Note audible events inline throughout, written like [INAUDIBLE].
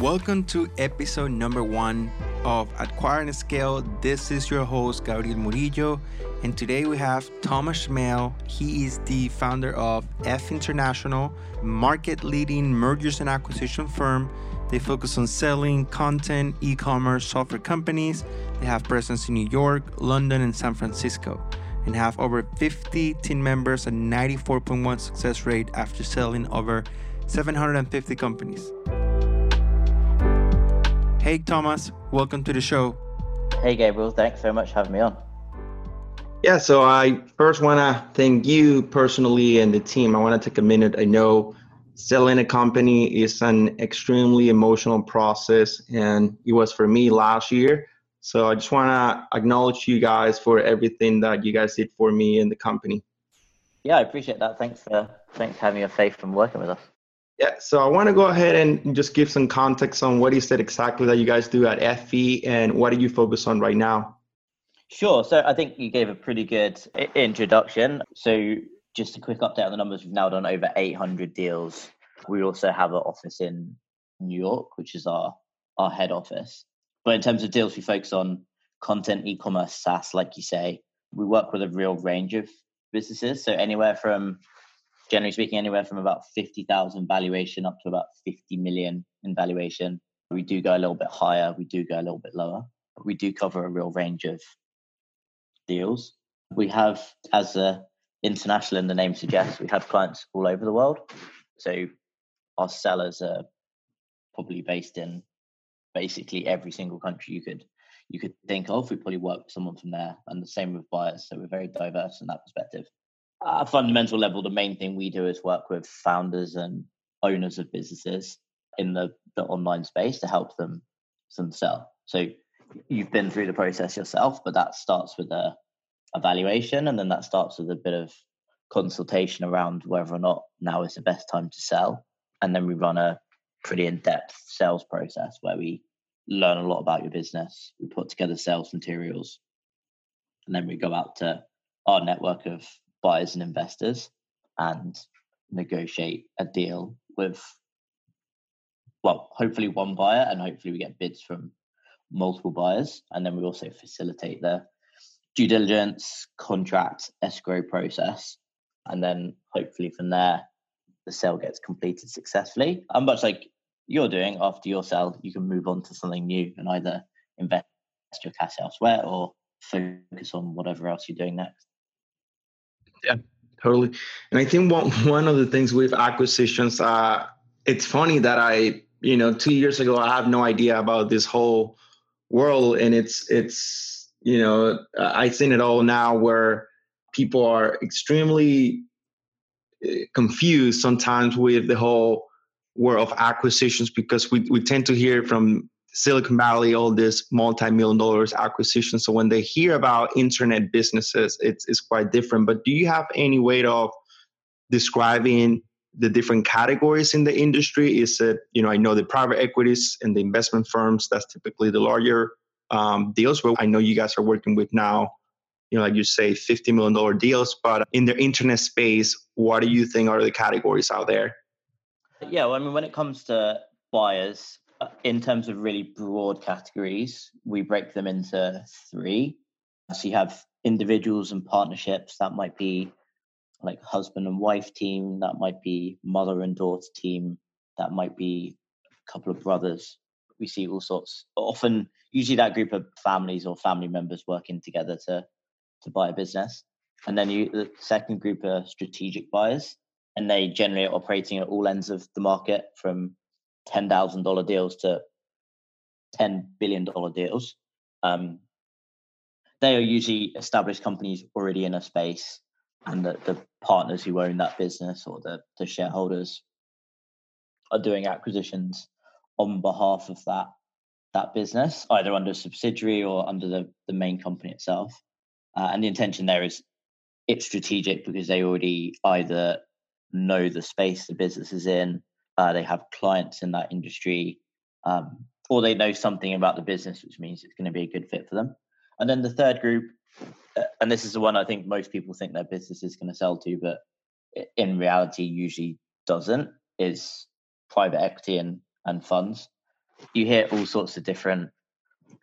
Welcome to episode number one of Acquire and Scale. This is your host, Gabriel Murillo, and today we have Thomas Smale. He is the founder of FE International, market leading mergers and acquisition firm. They focus on selling content, e commerce, software companies. They have presence in New York, London, and San Francisco, and have over 50 team members and 94.1 success rate after selling over 750 companies. Hey, Thomas, welcome to the show. Hey, Gabriel, thanks very much for having me on. Yeah, so I first want to thank you personally and the team. I want to take a minute. I know selling a company is an extremely emotional process, and it was for me last year. So I just want to acknowledge you guys for everything that you guys did for me and the company. Yeah, I appreciate that. Thanks for thanks for having your faith and working with us. Yeah, so I want to go ahead and just give some context on what is it exactly that you guys do at FE and what do you focus on right now? Sure. So I think you gave a pretty good introduction. So just a quick update on the numbers. We've now done over 800 deals. We also have an office in New York, which is our our head office. But in terms of deals, we focus on content, e-commerce, SaaS, like you say. We work with a real range of businesses. So anywhere from generally speaking, anywhere from about 50,000 valuation up to about 50 million in valuation. We do go a little bit higher, we do go a little bit lower. We do cover a real range of deals. We have, as the international in the name suggests, we have clients all over the world. So our sellers are probably based in basically every single country you could you could think of. We probably work with someone from there, and the same with buyers. So we're very diverse in that perspective at a fundamental level, the main thing we do is work with founders and owners of businesses in the, the online space to help them, them sell. So you've been through the process yourself, but that starts with a evaluation and then that starts with a bit of consultation around whether or not now is the best time to sell. And then we run a pretty in-depth sales process where we learn a lot about your business. We put together sales materials and then we go out to our network of buyers and investors and negotiate a deal with well hopefully one buyer and hopefully we get bids from multiple buyers and then we also facilitate the due diligence contract escrow process and then hopefully from there the sale gets completed successfully. And much like you're doing after your sale you can move on to something new and either invest your cash elsewhere or focus on whatever else you're doing next. Yeah, totally. And I think one one of the things with acquisitions, uh, it's funny that I, you know, two years ago I have no idea about this whole world, and it's it's you know I've seen it all now where people are extremely confused sometimes with the whole world of acquisitions because we, we tend to hear from Silicon Valley, all this multi-million dollars acquisition. So when they hear about internet businesses, it's, it's quite different. But do you have any way of describing the different categories in the industry? Is it, you know, I know the private equities and the investment firms, that's typically the larger um, deals, but I know you guys are working with now, you know, like you say, $50 million deals. But in the internet space, what do you think are the categories out there? Yeah, well, I mean, when it comes to buyers, uh, in terms of really broad categories, we break them into three. So you have individuals and partnerships. That might be like husband and wife team. That might be mother and daughter team. That might be a couple of brothers. We see all sorts. Often, usually that group of families or family members working together to to buy a business. And then you, the second group are strategic buyers, and they generally are operating at all ends of the market from ten thousand dollar deals to ten billion dollar deals. Um, they are usually established companies already in a space, and the, the partners who own that business or the, the shareholders are doing acquisitions on behalf of that that business, either under a subsidiary or under the, the main company itself. Uh, and the intention there is it's strategic because they already either know the space the business is in, uh, they have clients in that industry, um, or they know something about the business, which means it's going to be a good fit for them. And then the third group uh, and this is the one I think most people think their business is going to sell to, but in reality, usually doesn't, is private equity and, and funds. You hear all sorts of different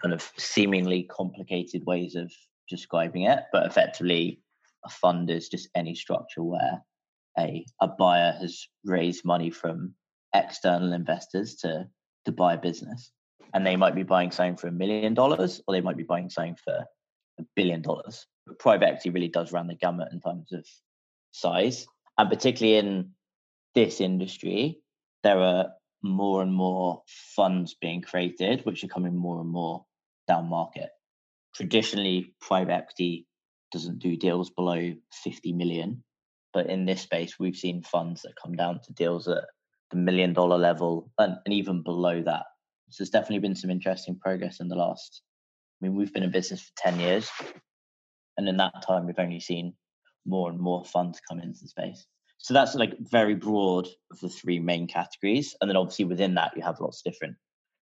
kind of seemingly complicated ways of describing it, but effectively, a fund is just any structure where a, a buyer has raised money from external investors to to buy a business. And they might be buying something for a million dollars or they might be buying something for a billion dollars. Private equity really does run the gamut in terms of size. And particularly in this industry there are more and more funds being created which are coming more and more down market traditionally private equity doesn't do deals below 50 million but in this space we've seen funds that come down to deals at the million dollar level and, and even below that. So there's definitely been some interesting progress in the last. I mean, we've been in business for 10 years. And in that time, we've only seen more and more funds come into the space. So that's like very broad of the three main categories. And then obviously within that, you have lots of different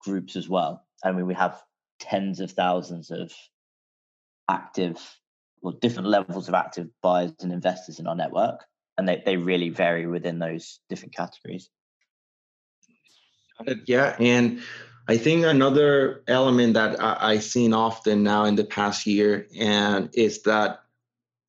groups as well. I mean, we have tens of thousands of active or different levels of active buyers and investors in our network. And they, they really vary within those different categories. Yeah, and I think another element that I, I seen often now in the past year, and is that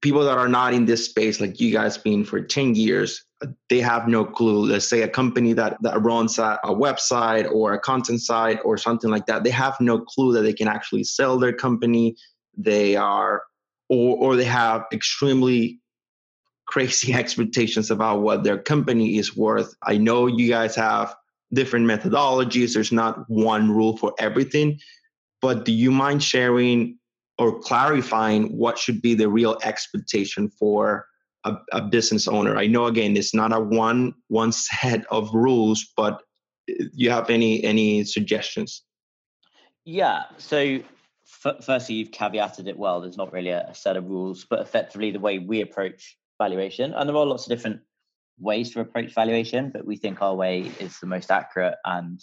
people that are not in this space, like you guys been for 10 years, they have no clue. Let's say a company that, that runs a, a, website or a content site or something like that, they have no clue that they can actually sell their company. They are, or, or they have extremely crazy [LAUGHS] expectations about what their company is worth. I know you guys have different methodologies. There's not one rule for everything. But do you mind sharing or clarifying what should be the real expectation for a, a business owner? I know again it's not a one one set of rules, but you have any any suggestions? Yeah. So f- firstly, you've caveated it well. There's not really a, a set of rules, but effectively the way we approach valuation, and there are lots of different ways to approach valuation, but we think our way is the most accurate. And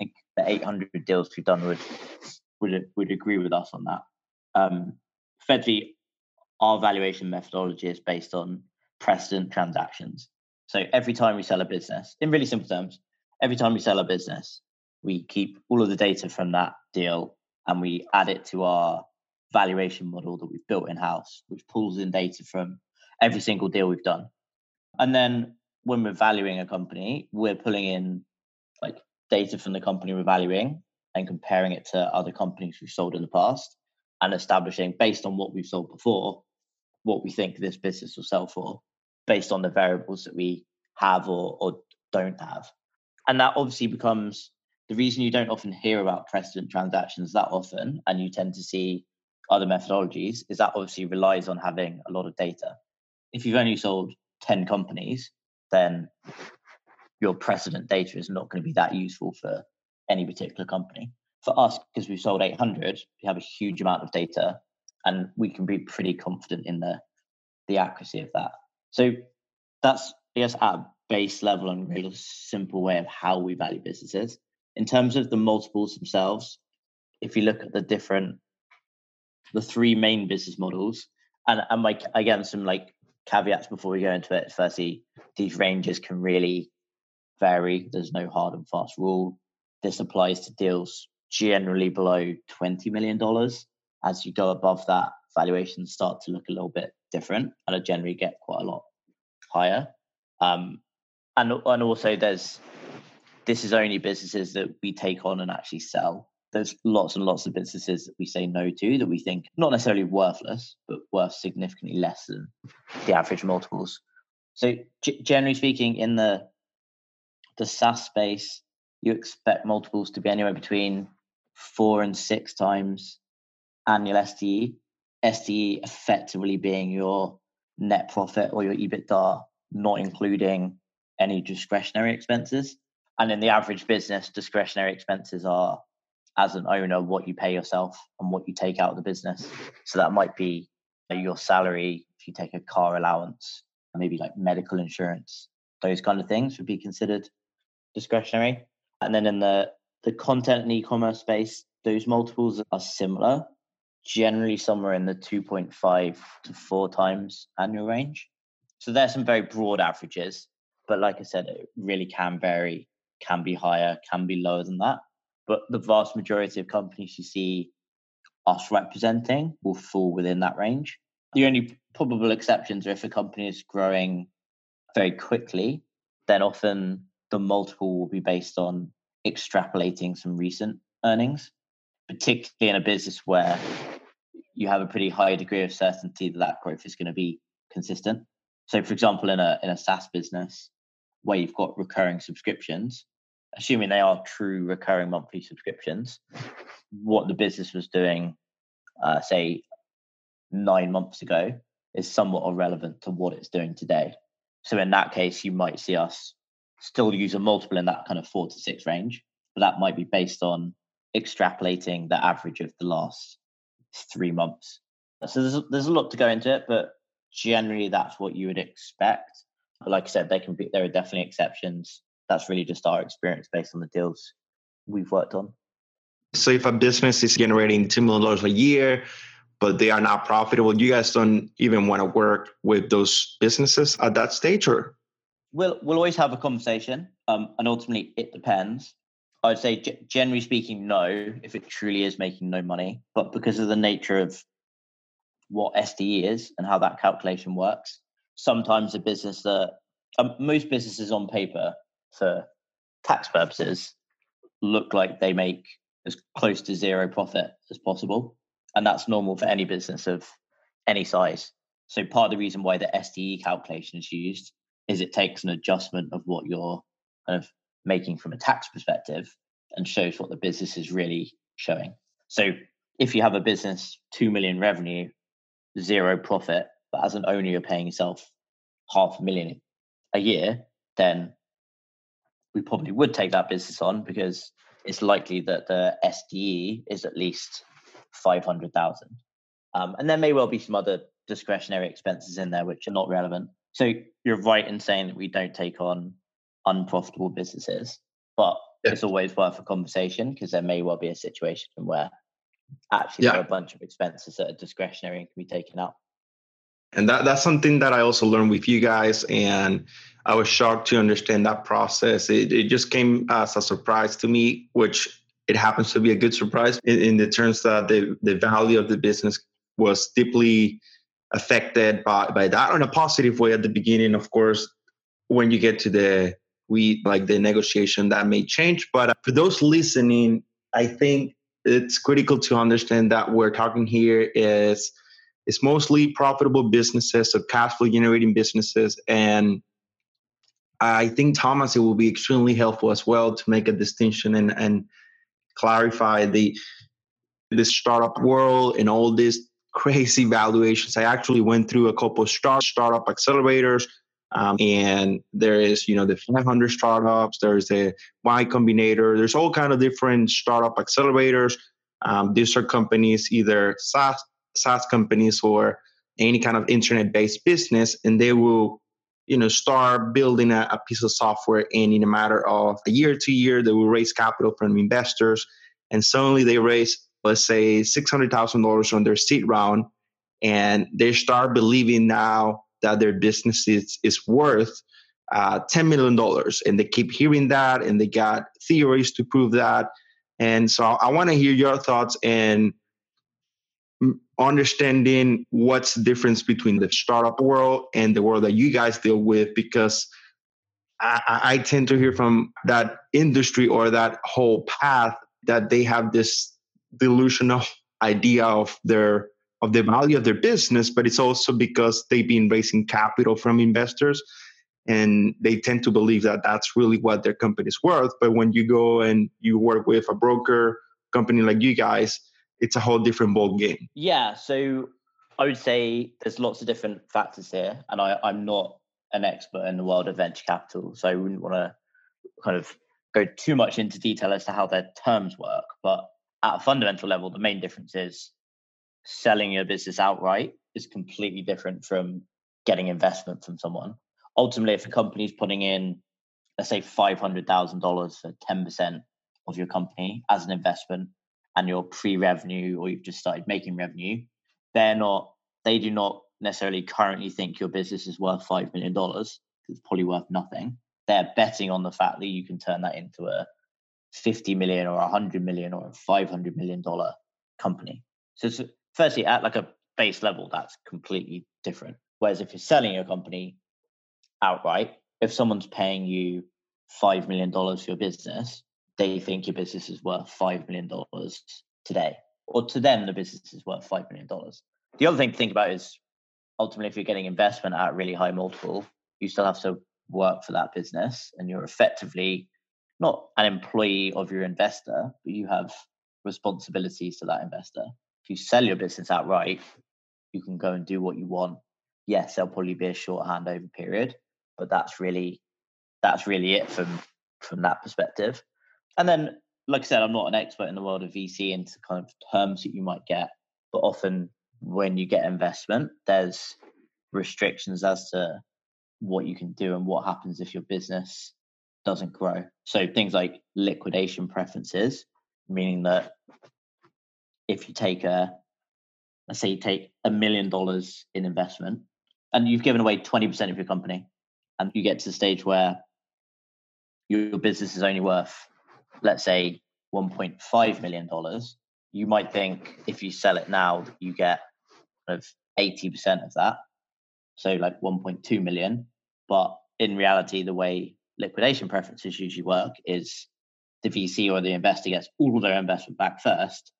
I think the 800 deals we've done would would would agree with us on that. Um, our valuation methodology is based on precedent transactions. So every time we sell a business, in really simple terms, every time we sell a business, we keep all of the data from that deal and we add it to our valuation model that we've built in house, which pulls in data from every single deal we've done. And then when we're valuing a company, we're pulling in like data from the company we're valuing and comparing it to other companies we've sold in the past and establishing based on what we've sold before what we think this business will sell for based on the variables that we have or, or don't have. And that obviously becomes the reason you don't often hear about precedent transactions that often and you tend to see other methodologies is that obviously relies on having a lot of data. If you've only sold 10 companies, then your precedent data is not going to be that useful for any particular company. For us, because we've sold 800, we have a huge amount of data and we can be pretty confident in the, the accuracy of that. So that's, I guess, at a base level and real simple way of how we value businesses. In terms of the multiples themselves, if you look at the different, the three main business models, and, and like again, some like caveats before we go into it. Firstly, these ranges can really vary. There's no hard and fast rule. This applies to deals generally below $20 million. As you go above that, valuations start to look a little bit different and it generally get quite a lot higher. Um, and, and also there's, this is only businesses that we take on and actually sell there's lots and lots of businesses that we say no to that we think not necessarily worthless, but worth significantly less than the average multiples. So g- generally speaking, in the the SaaS space, you expect multiples to be anywhere between four and six times annual STE. SDE effectively being your net profit or your EBITDA, not including any discretionary expenses. And in the average business, discretionary expenses are as an owner what you pay yourself and what you take out of the business. So that might be your salary, if you take a car allowance, maybe like medical insurance, those kind of things would be considered discretionary. And then in the the content and e-commerce space, those multiples are similar. Generally somewhere in the 2.5 to 4 times annual range. So there's some very broad averages, but like I said, it really can vary, can be higher, can be lower than that. But the vast majority of companies you see us representing will fall within that range. The only probable exceptions are if a company is growing very quickly, then often the multiple will be based on extrapolating some recent earnings, particularly in a business where you have a pretty high degree of certainty that that growth is going to be consistent. So, for example, in a in a SaaS business where you've got recurring subscriptions, assuming they are true recurring monthly subscriptions, what the business was doing, uh, say, nine months ago, is somewhat irrelevant to what it's doing today. So, in that case, you might see us still use a multiple in that kind of four to six range, but that might be based on extrapolating the average of the last three months. So there's there's a lot to go into it, but generally that's what you would expect. But like I said, they can be there are definitely exceptions. That's really just our experience based on the deals we've worked on. So if a business is generating two million dollars a year, but they are not profitable, you guys don't even want to work with those businesses at that stage, or we'll we'll always have a conversation, um, and ultimately it depends. I'd say, generally speaking, no, if it truly is making no money. But because of the nature of what SDE is and how that calculation works, sometimes a business that um, most businesses on paper for tax purposes look like they make as close to zero profit as possible. And that's normal for any business of any size. So part of the reason why the SDE calculation is used is it takes an adjustment of what you're kind of making from a tax perspective and shows what the business is really showing. So if you have a business, 2 million revenue, zero profit, but as an owner, you're paying yourself half a million a year, then we probably would take that business on because it's likely that the SDE is at least 500,000. Um, and there may well be some other discretionary expenses in there which are not relevant. So you're right in saying that we don't take on unprofitable businesses, but yeah. it's always worth a conversation because there may well be a situation where actually yeah. there are a bunch of expenses that are discretionary and can be taken out. And that, that's something that I also learned with you guys. And I was shocked to understand that process. It, it just came as a surprise to me, which it happens to be a good surprise in, in the terms that the, the value of the business was deeply affected by, by that in a positive way at the beginning. Of course, when you get to the we like the negotiation that may change. But uh, for those listening, I think it's critical to understand that we're talking here is it's mostly profitable businesses, so cash flow generating businesses. And I think Thomas, it will be extremely helpful as well to make a distinction and, and clarify the the startup world and all these [LAUGHS] crazy valuations. I actually went through a couple of start, startup accelerators um, and there is, you know, the 500 startups. There's the Y Combinator. There's all kind of different startup accelerators. Um, these are companies, either SaaS, SaaS companies or any kind of internet-based business, and they will, you know, start building a, a piece of software, and in a matter of a year, two year, they will raise capital from investors, and suddenly they raise, let's say, six hundred thousand dollars on their seed round, and they start believing now that their business is, is worth uh, $10 million. And they keep hearing that and they got theories to prove that. And so I want to hear your thoughts and understanding what's the difference between the startup world and the world that you guys deal with because I, I tend to hear from that industry or that whole path that they have this delusional idea of their of the value of their business, but it's also because they've been raising capital from investors and they tend to believe that that's really what their company is worth. But when you go and you work with a broker company like you guys, it's a whole different ball game. Yeah. So I would say there's lots of different factors here, and I, I'm not an expert in the world of venture capital, so I wouldn't want to kind of go too much into detail as to how their terms work. But at a fundamental level, the main difference is selling your business outright is completely different from getting investment from someone. Ultimately, if a mm-hmm. company is putting in, let's say, $500,000 for 10% of your company as an investment, and you're pre-revenue or you've just started making revenue, they're not they do not necessarily currently think your business is worth five million dollars. It's probably worth nothing. They're betting on the fact that you can turn that into a 50 million or a 100 million or a 500 million dollar company. So, firstly, at like a base level, that's completely different. Whereas if you're selling your company outright, if someone's paying you $5 million for your business, they think your business is worth $5 million today. Or to them, the business is worth $5 million. The other thing to think about is ultimately, if you're getting investment at a really high multiple, you still have to work for that business and you're effectively not an employee of your investor, but you have responsibilities to that investor. If you sell your business outright, you can go and do what you want. Yes, there'll probably be a short handover period, but that's really that's really it from from that perspective. And then, like I said, I'm not an expert in the world of VC into kind of terms that you might get, but often when you get investment, there's restrictions as to what you can do and what happens if your business doesn't grow. So things like liquidation preferences, meaning that if you take a let's say you take a million dollars in investment and you've given away 20% of your company and you get to the stage where your business is only worth let's say 1.5 million dollars you might think if you sell it now you get kind of 80% of that so like 1.2 million. But in reality the way liquidation preferences usually work is the vc or the investor gets all their investment back first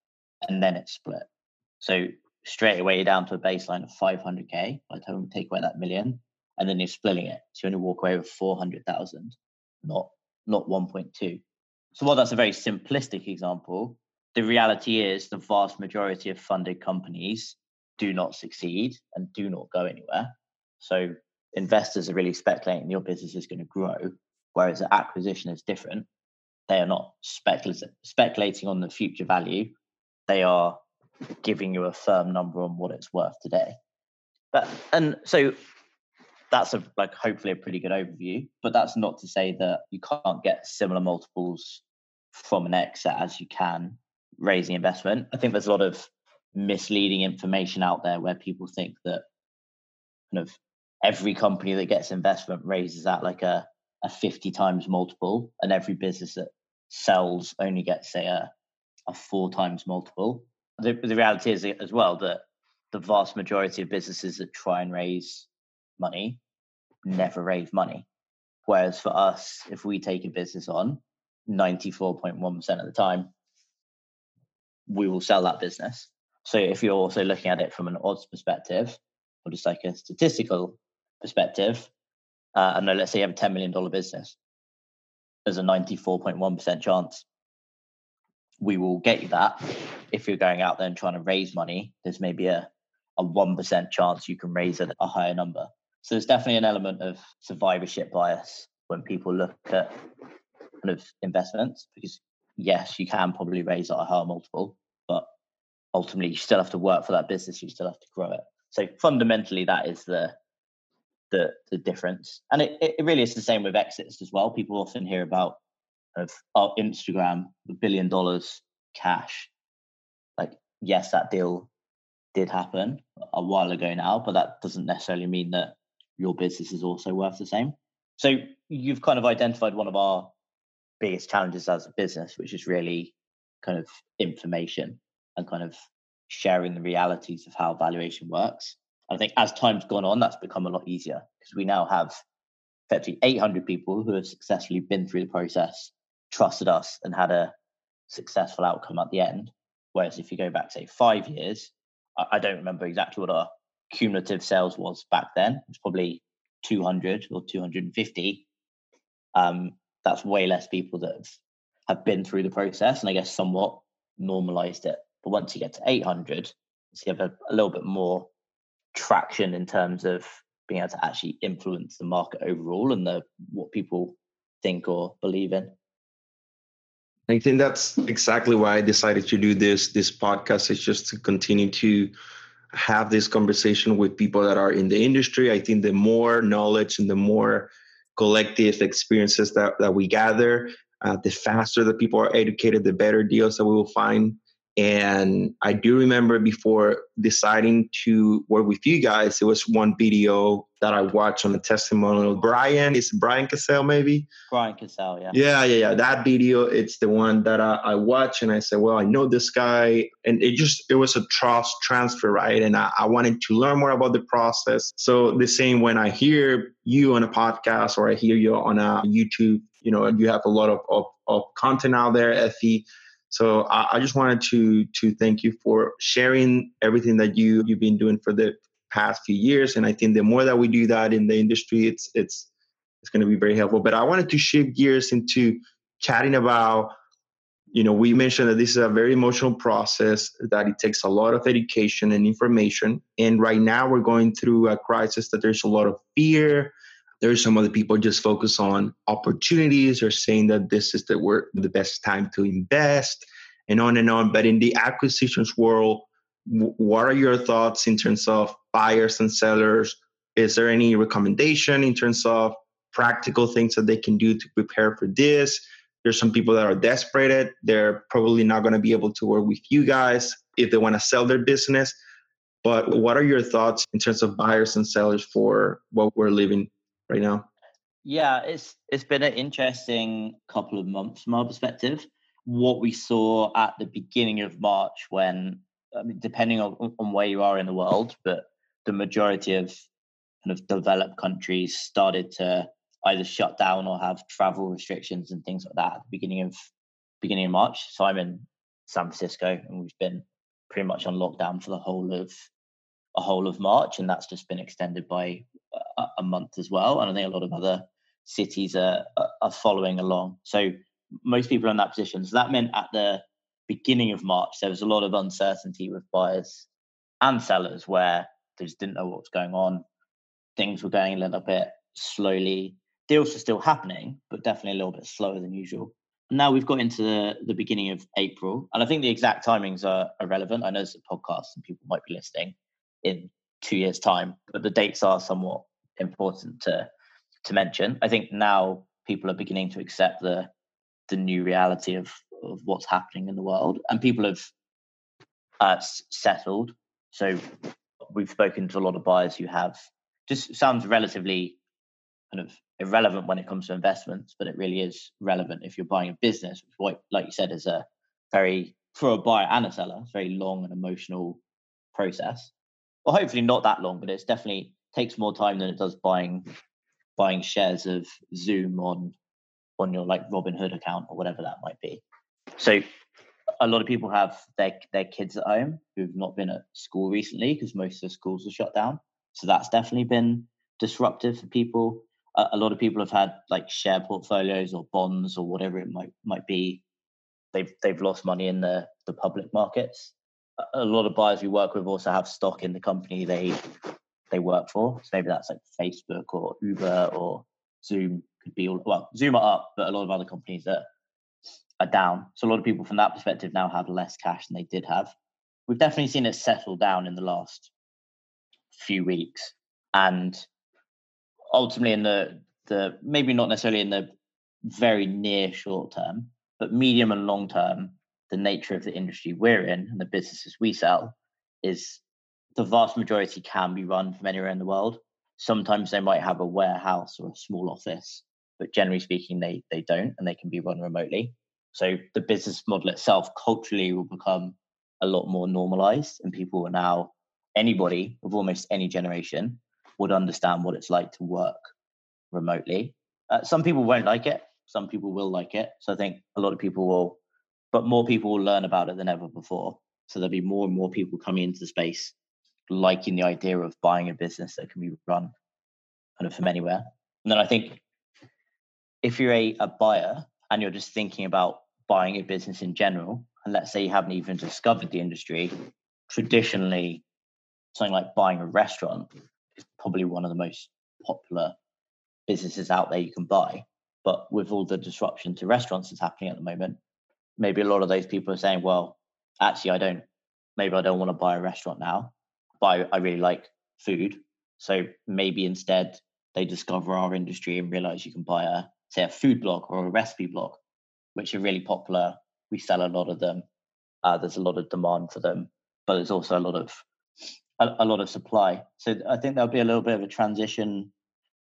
and then it's split. So straight away you're down to a baseline of 500k by the time we take away that million and then you're splitting it. So you only walk away with 400000 not not 1.2 so while that's a very simplistic example the reality is the vast majority of funded companies do not succeed and do not go anywhere. So investors are really speculating your business is going to grow whereas the acquisition is different. They are not speculating speculating on the future value they are giving you a firm number on what it's worth today. But and so that's a like hopefully a pretty good overview. But that's not to say that you can't get similar multiples from an exit as you can raising investment. I think there's a lot of misleading information out there where people think that kind of every company that gets investment raises at like a, a 50 times multiple and every business that sells only gets say a, a four times multiple the, the reality is as well that the vast majority of businesses that try and raise money never raise money. Whereas for us, if we take a business on, 94.1% of the time, we will sell that business. So if you're also looking at it from an odds perspective, or just like a statistical perspective, uh, and let's say you have a $10 million business, there's a 94.1% chance we will get you that if you're going out there and trying to raise money, there's maybe a, a 1% chance you can raise at a higher number. So there's definitely an element of survivorship bias when people look at kind of investments because yes, you can probably raise at a higher multiple, but ultimately you still have to work for that business, you still have to grow it. So fundamentally that is the the the difference. And it, it really is the same with exits as well. People often hear about of oh, Instagram, a billion dollars cash like yes that deal did happen a while ago now but that doesn't necessarily mean that your business is also worth the same. So you've kind of identified one of our biggest challenges as a business which is really kind of information and kind of sharing the realities of how valuation works. I think as time's gone on that's become a lot easier because we now have effectively 800 people who have successfully been through the process trusted us and had a successful outcome at the end Whereas if you go back, say, five years, I, don't remember exactly what our cumulative sales was back then. It's probably 200 or 250. Um, that's way less people that have, have been through the process and I guess somewhat normalized it. But once you get to 800, you have a, a little bit more traction in terms of being able to actually influence the market overall and the what people think or believe in. I think that's exactly why I decided to do this this podcast is just to continue to have this conversation with people that are in the industry. I think the more knowledge and the more collective experiences that, that we gather, uh, the faster the people are educated, the better deals that we will find. And I do remember before deciding to work with you guys, it was one video that I watched on the testimonial. Brian, is Brian Cassell maybe? Brian Cassell, yeah. Yeah, yeah, yeah. That video, it's the one that I, I watched and I said, well, I know this guy. And it just, it was a trust transfer, right? And I, I wanted to learn more about the process. So the same when I hear you on a podcast or I hear you on a YouTube, you know, you have a lot of, of, of content out there, FE so I, I just wanted to to thank you for sharing everything that you you've been doing for the past few years. And I think the more that we do that in the industry, it's it's it's going to be very helpful. But I wanted to shift gears into chatting about you know we mentioned that this is a very emotional process that it takes a lot of education and information and right now we're going through a crisis that there's a lot of fear there's some other people just focus on opportunities or saying that this is the work, the best time to invest and on and on. But in the acquisitions world, what are your thoughts in terms of buyers and sellers? Is there any recommendation in terms of practical things that they can do to prepare for this? There's some people that are desperate. They're probably not going to be able to work with you guys if they want to sell their business. But what are your thoughts in terms of buyers and sellers for what we're living right now? Yeah, it's it's been an interesting couple of months from our perspective. What we saw at the beginning of March, when I mean, depending on, on where you are in the world, but the majority of kind of developed countries started to either shut down or have travel restrictions and things like that at the beginning of beginning of March. So I'm in San Francisco and we've been pretty much on lockdown for the whole of a whole of March, and that's just been extended by a, a month as well. And I think a lot of other cities are are following along. So most people are in that position. So that meant at the beginning of March there was a lot of uncertainty with buyers and sellers where just didn't know what was going on. Things were going a little bit slowly. Deals were still happening, but definitely a little bit slower than usual. Now we've got into the, the beginning of April, and I think the exact timings are irrelevant. I know it's a podcast and people might be listening, in two years' time. But the dates are somewhat important to to mention. I think now people are beginning to accept the the new reality of of what's happening in the world, and people have uh, settled. So we've spoken to a lot of buyers who have just sounds relatively kind of irrelevant when it comes to investments, but it really is relevant if you're buying a business, which, like you said, is a very for a buyer and a seller, it's a very long and emotional process well, hopefully not that long, but it's definitely takes more time than it does buying buying shares of Zoom on on your like Robinhood account or whatever that might be. So a lot of people have their their kids at home who've not been at school recently because most of the schools are shut down. So that's definitely been disruptive for people. A, a lot of people have had like share portfolios or bonds or whatever it might might be. They've they've lost money in the the public markets a lot of buyers we work with also have stock in the company they they work for. So maybe that's like Facebook or Uber or Zoom could be all well, Zoom are up, but a lot of other companies are are down. So a lot of people from that perspective now have less cash than they did have. We've definitely seen it settle down in the last few weeks. And ultimately in the the maybe not necessarily in the very near short term, but medium and long term, the nature of the industry we're in and the businesses we sell is the vast majority can be run from anywhere in the world. Sometimes they might have a warehouse or a small office, but generally speaking, they they don't, and they can be run remotely. So the business model itself culturally will become a lot more normalized, and people are now anybody of almost any generation would understand what it's like to work remotely. Uh, some people won't like it. Some people will like it. So I think a lot of people will but more people will learn about it than ever before. So there'll be more and more people coming into the space liking the idea of buying a business that can be run kind of from anywhere. And then I think if you're a, a buyer and you're just thinking about buying a business in general, and let's say you haven't even discovered the industry, traditionally something like buying a restaurant is probably one of the most popular businesses out there you can buy. But with all the disruption to restaurants that's happening at the moment, maybe a lot of those people are saying, well, actually, I don't, maybe I don't want to buy a restaurant now, but I, I really like food. So maybe instead they discover our industry and realize you can buy a, say, a food blog or a recipe blog, which are really popular. We sell a lot of them. Uh, there's a lot of demand for them, but there's also a lot of a, a lot of supply. So I think there'll be a little bit of a transition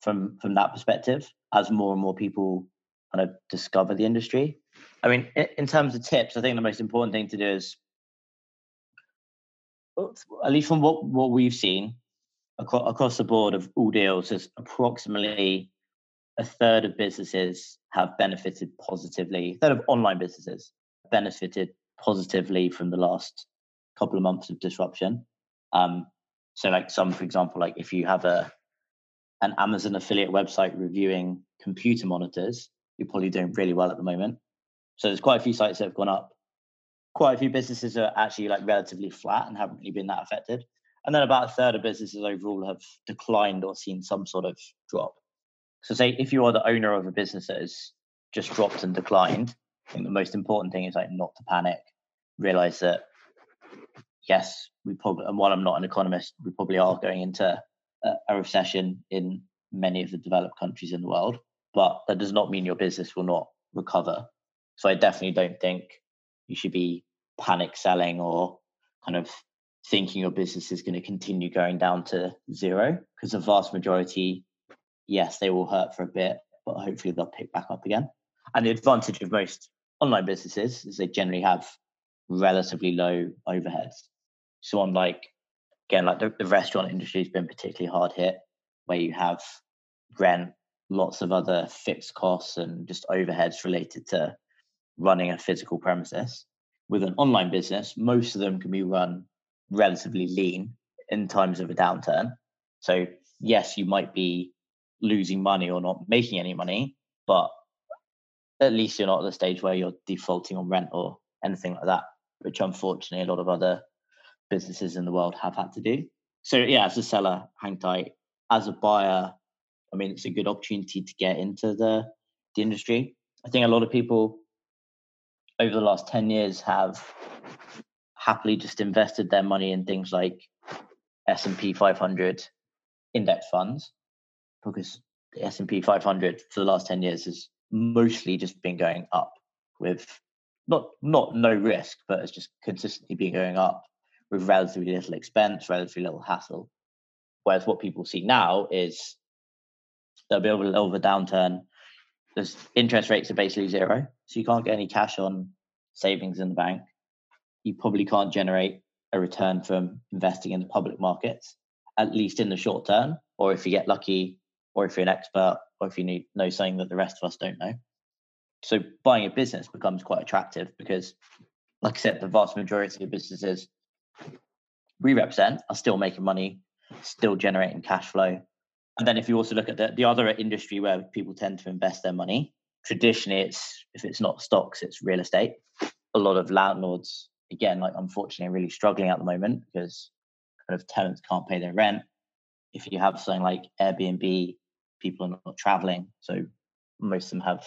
from from that perspective as more and more people kind of discover the industry. I mean, in, terms of tips, I think the most important thing to do is, at least from what what we've seen across, across the board of all deals, is approximately a third of businesses have benefited positively. A third of online businesses benefited positively from the last couple of months of disruption. Um, so, like some, for example, like if you have a an Amazon affiliate website reviewing computer monitors, you're probably doing really well at the moment. So there's quite a few sites that have gone up. Quite a few businesses are actually like relatively flat and haven't really been that affected. And then about a third of businesses overall have declined or seen some sort of drop. So say if you are the owner of a business that has just dropped and declined, I think the most important thing is like not to panic. Realize that yes, we probably and while I'm not an economist, we probably are going into a, a recession in many of the developed countries in the world. But that does not mean your business will not recover. So I definitely don't think you should be panic selling or kind of thinking your business is going to continue going down to zero because the vast majority yes, they will hurt for a bit, but hopefully they'll pick back up again. And the advantage of most online businesses is they generally have relatively low overheads. So unlike again, like the, the restaurant industry has been particularly hard hit, where you have rent, lots of other fixed costs and just overheads related to running a physical premises. With an online business, most of them can be run relatively lean in times of a downturn. So yes, you might be losing money or not making any money, but at least you're not at the stage where you're defaulting on rent or anything like that, which unfortunately a lot of other businesses in the world have had to do. So yeah, as a seller, hang tight. As a buyer, I mean it's a good opportunity to get into the the industry. I think a lot of people over the last 10 years have happily just invested their money in things like S&P 500 index funds because the S&P 500 for the last 10 years has mostly just been going up with not not no risk, but it's just consistently been going up with relatively little expense, relatively little hassle. Whereas what people see now is there'll be a little of a downturn. There's interest rates are basically zero, so you can't get any cash on savings in the bank. You probably can't generate a return from investing in the public markets, at least in the short term. Or if you get lucky, or if you're an expert, or if you need, know something that the rest of us don't know. So buying a business becomes quite attractive because, like I said, the vast majority of businesses we represent are still making money, still generating cash flow. And then if you also look at the, the other industry where people tend to invest their money, traditionally it's if it's not stocks, it's real estate. A lot of landlords, again, like unfortunately are really struggling at the moment because kind of tenants can't pay their rent. If you have something like Airbnb people are not traveling. So most of them have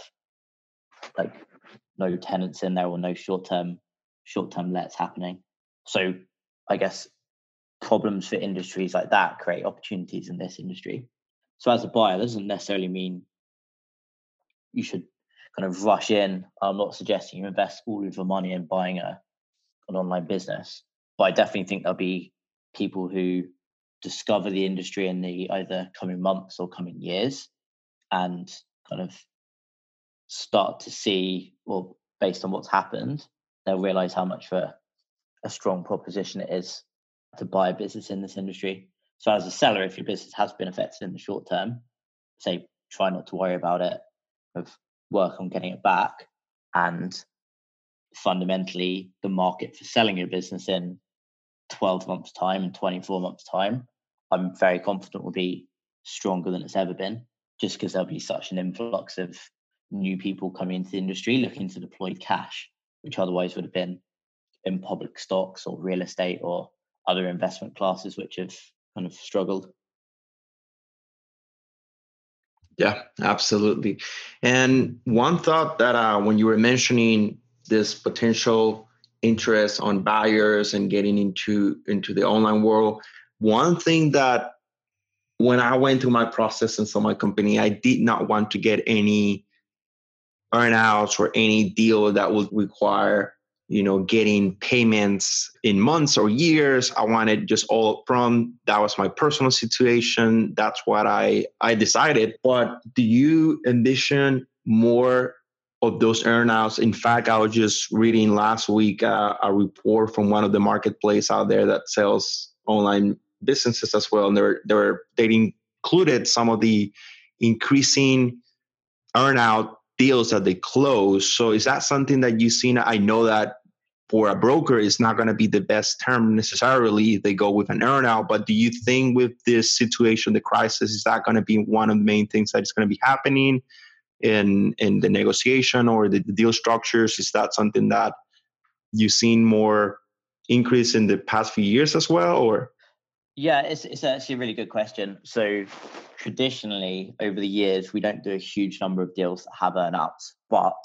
like no tenants in there or no short term short term lets happening. So I guess problems for industries like that create opportunities in this industry. So as a buyer, doesn't necessarily mean you should kind of rush in. I'm not suggesting you invest all of your money in buying a an online business, but I definitely think there'll be people who discover the industry in the either coming months or coming years and kind of start to see well based on what's happened they'll realize how much of a, a strong proposition it is to buy a business in this industry. So as a seller if your business has been affected in the short term say try not to worry about it. Of work on getting it back and fundamentally the market for selling your business in 12 months time and 24 months time I'm very confident will be stronger than it's ever been, just because there'll be such an influx of new people coming into the industry looking to deploy cash, which otherwise would have been in public stocks or real estate or other investment classes which have kind of struggled. Yeah, absolutely. And one thought that uh, when you were mentioning this potential interest on buyers and getting into into the online world, one thing that when I went through my process and saw my company, I did not want to get any earnouts or any deal that would require you know, getting payments in months or years. I wanted just all from that was my personal situation. That's what I I decided. But do you envision more of those earnouts? In fact, I was just reading last week uh, a report from one of the marketplace out there that sells online businesses as well, and they're they're they included some of the increasing earnout deals that they close. So is that something that you've seen? I know that for a broker, it's not going to be the best term necessarily. if They go with an earnout, but do you think with this situation, the crisis, is that going to be one of the main things that is going to be happening in in the negotiation or the, the deal structures? Is that something that you've seen more increase in the past few years as well, or? Yeah, it's it's actually a really good question. So traditionally, over the years, we don't do a huge number of deals that have earnouts. But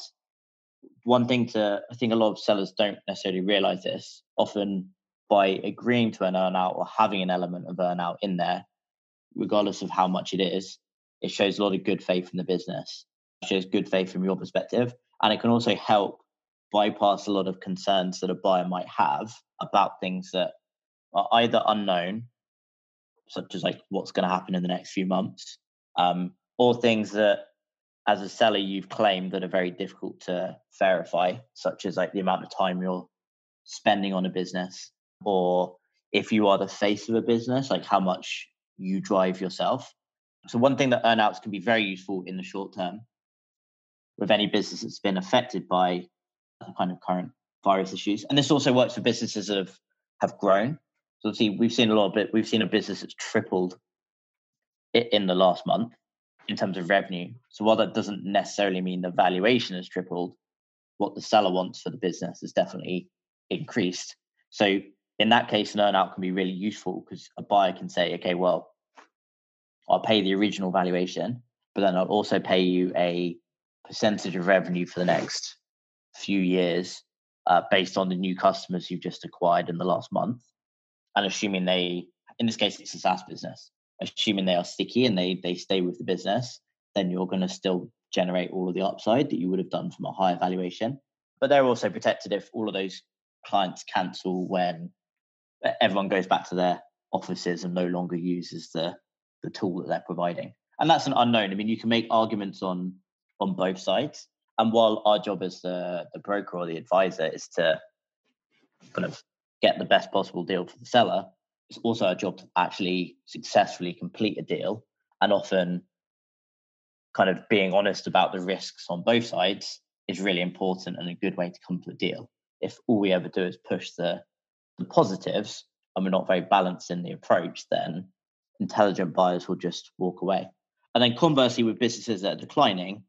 one thing to I think a lot of sellers don't necessarily realize this. Often by agreeing to an earnout or having an element of earnout in there, regardless of how much it is, it shows a lot of good faith in the business. It shows good faith from your perspective. And it can also help bypass a lot of concerns that a buyer might have about things that are either unknown such as like what's going to happen in the next few months, um, or things that as a seller you've claimed that are very difficult to verify, such as like the amount of time you're spending on a business, or if you are the face of a business, like how much you drive yourself. So one thing that earnouts can be very useful in the short term with any business that's been affected by the kind of current virus issues. And this also works for businesses that have, have grown. So see, we've seen a lot of. We've seen a business that's tripled in the last month in terms of revenue. So while that doesn't necessarily mean the valuation has tripled, what the seller wants for the business has definitely increased. So in that case, an earnout can be really useful because a buyer can say, okay, well, I'll pay the original valuation, but then I'll also pay you a percentage of revenue for the next few years uh, based on the new customers you've just acquired in the last month and assuming they, in this case, it's a SaaS business, assuming they are sticky and they they stay with the business, then you're going to still generate all of the upside that you would have done from a higher valuation. But they're also protected if all of those clients cancel when everyone goes back to their offices and no longer uses the the tool that they're providing. And that's an unknown. I mean, you can make arguments on on both sides. And while our job as the the broker or the advisor is to kind of get the best possible deal for the seller. It's also our job to actually successfully complete a deal and often kind of being honest about the risks on both sides is really important and a good way to come to a deal. If all we ever do is push the, the positives and we're not very balanced in the approach, then intelligent buyers will just walk away. And then conversely, with businesses that are declining,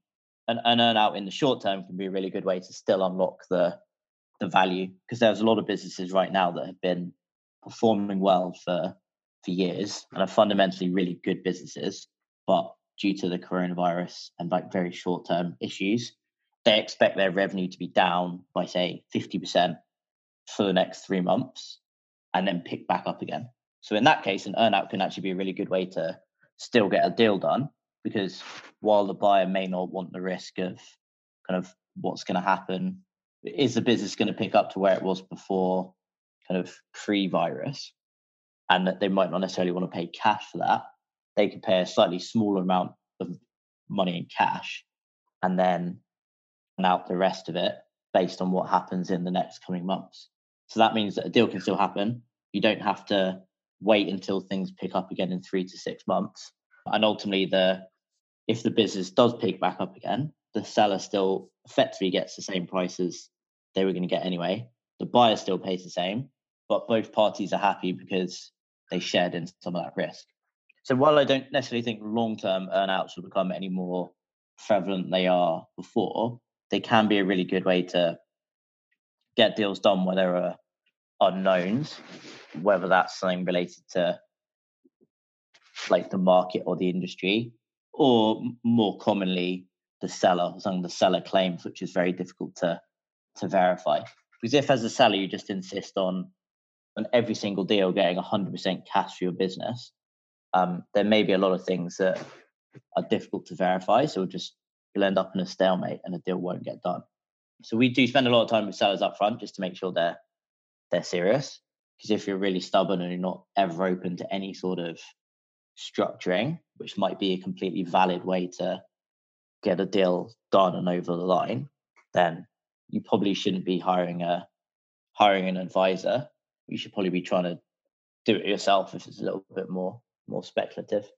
an, an earn out in the short term can be a really good way to still unlock the the value because there's a lot of businesses right now that have been performing well for for years and are fundamentally really good businesses, but due to the coronavirus and like very short term issues, they expect their revenue to be down by say 50% for the next three months and then pick back up again. So in that case, an earnout can actually be a really good way to still get a deal done because while the buyer may not want the risk of kind of what's going to happen is the business going to pick up to where it was before kind of pre-virus? And that they might not necessarily want to pay cash for that. They could pay a slightly smaller amount of money in cash and then out the rest of it based on what happens in the next coming months. So that means that a deal can still happen. You don't have to wait until things pick up again in three to six months. And ultimately the if the business does pick back up again the seller still effectively gets the same prices they were going to get anyway. The buyer still pays the same, but both parties are happy because they shared in some of that risk. So while I don't necessarily think long-term earnouts will become any more prevalent than they are before, they can be a really good way to get deals done where there are unknowns, whether that's something related to like the market or the industry, or more commonly the seller, something the seller claims, which is very difficult to to verify. Because if as a seller you just insist on on every single deal getting 100% cash for your business, um, there may be a lot of things that are difficult to verify. So just you'll end up in a stalemate and a deal won't get done. So we do spend a lot of time with sellers up front just to make sure they're they're serious. Because if you're really stubborn and you're not ever open to any sort of structuring, which might be a completely valid way to get a deal done and over the line, then you probably shouldn't be hiring a hiring an advisor. You should probably be trying to do it yourself if it's a little bit more more speculative.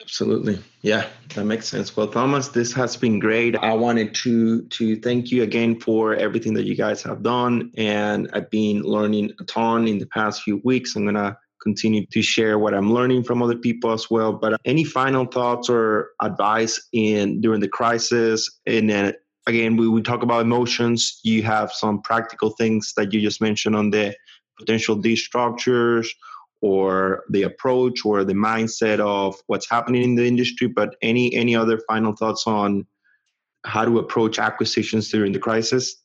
Absolutely. Yeah, that makes sense. Well, Thomas, this has been great. I wanted to to thank you again for everything that you guys have done and I've been learning a ton in the past few weeks. I'm going to continue to share what I'm learning from other people as well, but uh, any final thoughts or advice in during the crisis? And then again we, we talk about emotions. You have some practical things that you just mentioned on the potential destructures or the approach or the mindset of what's happening in the industry. But any any other final thoughts on how to approach acquisitions during the crisis?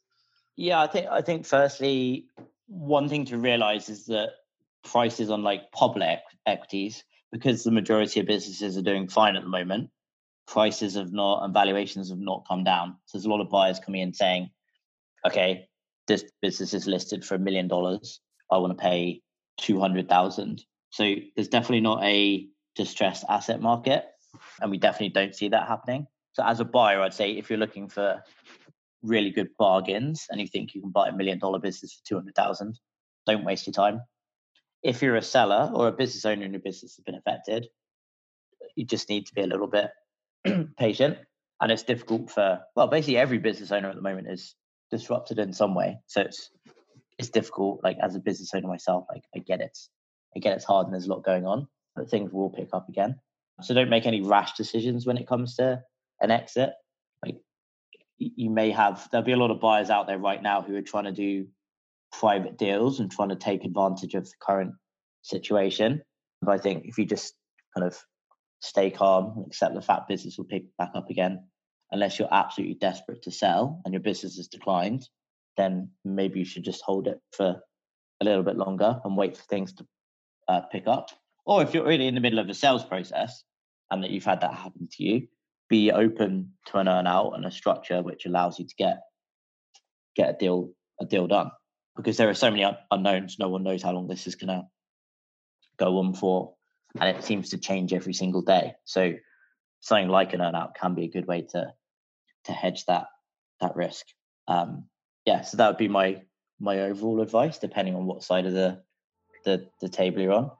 Yeah i think i think firstly one thing to realize is that prices on like public equities because the majority of businesses are doing fine at the moment prices have not and valuations have not come down so there's a lot of buyers coming in saying okay this business is listed for a million dollars i want to pay 200,000. So there's definitely not a distressed asset market. And we definitely don't see that happening. So as a buyer, I'd say if you're looking for really good bargains and you think you can buy a million dollar business for 200,000, don't waste your time. If you're a seller or a business owner and your business has been affected, you just need to be a little bit [CLEARS THROAT] patient. And it's difficult for, well, basically every business owner at the moment is disrupted in some way. So it's it's difficult. Like as a business owner myself, like I get it. I get it's hard and there's a lot going on, but things will pick up again. So don't make any rash decisions when it comes to an exit. Like you may have there'll be a lot of buyers out there right now who are trying to do private deals and trying to take advantage of the current situation. But I think if you just kind of stay calm and accept the fact business will pick back up again, unless you're absolutely desperate to sell and your business has declined, then maybe you should just hold it for a little bit longer and wait for things to uh, pick up. Or if you're really in the middle of a sales process and that you've had that happen to you, be open to an earn out and a structure which allows you to get get a deal a deal done. Because there are so many un- unknowns, no one knows how long this is going to go on for, and it seems to change every single day. So something like an earn out can be a good way to to hedge that that risk. Um, yeah, so that would be my my overall advice, depending on what side of the the, the table you're on.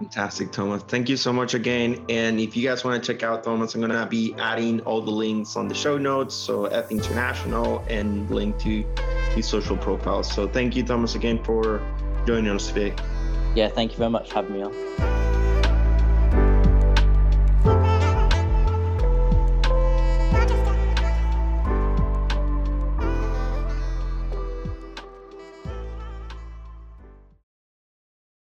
Fantastic, Thomas. Thank you so much again. And if you guys want to check out Thomas, I'm going to be adding all the links on the show notes. So, FE International and link to his social profiles. So, thank you, Thomas, again for joining us today. Yeah, thank you very much for having me on.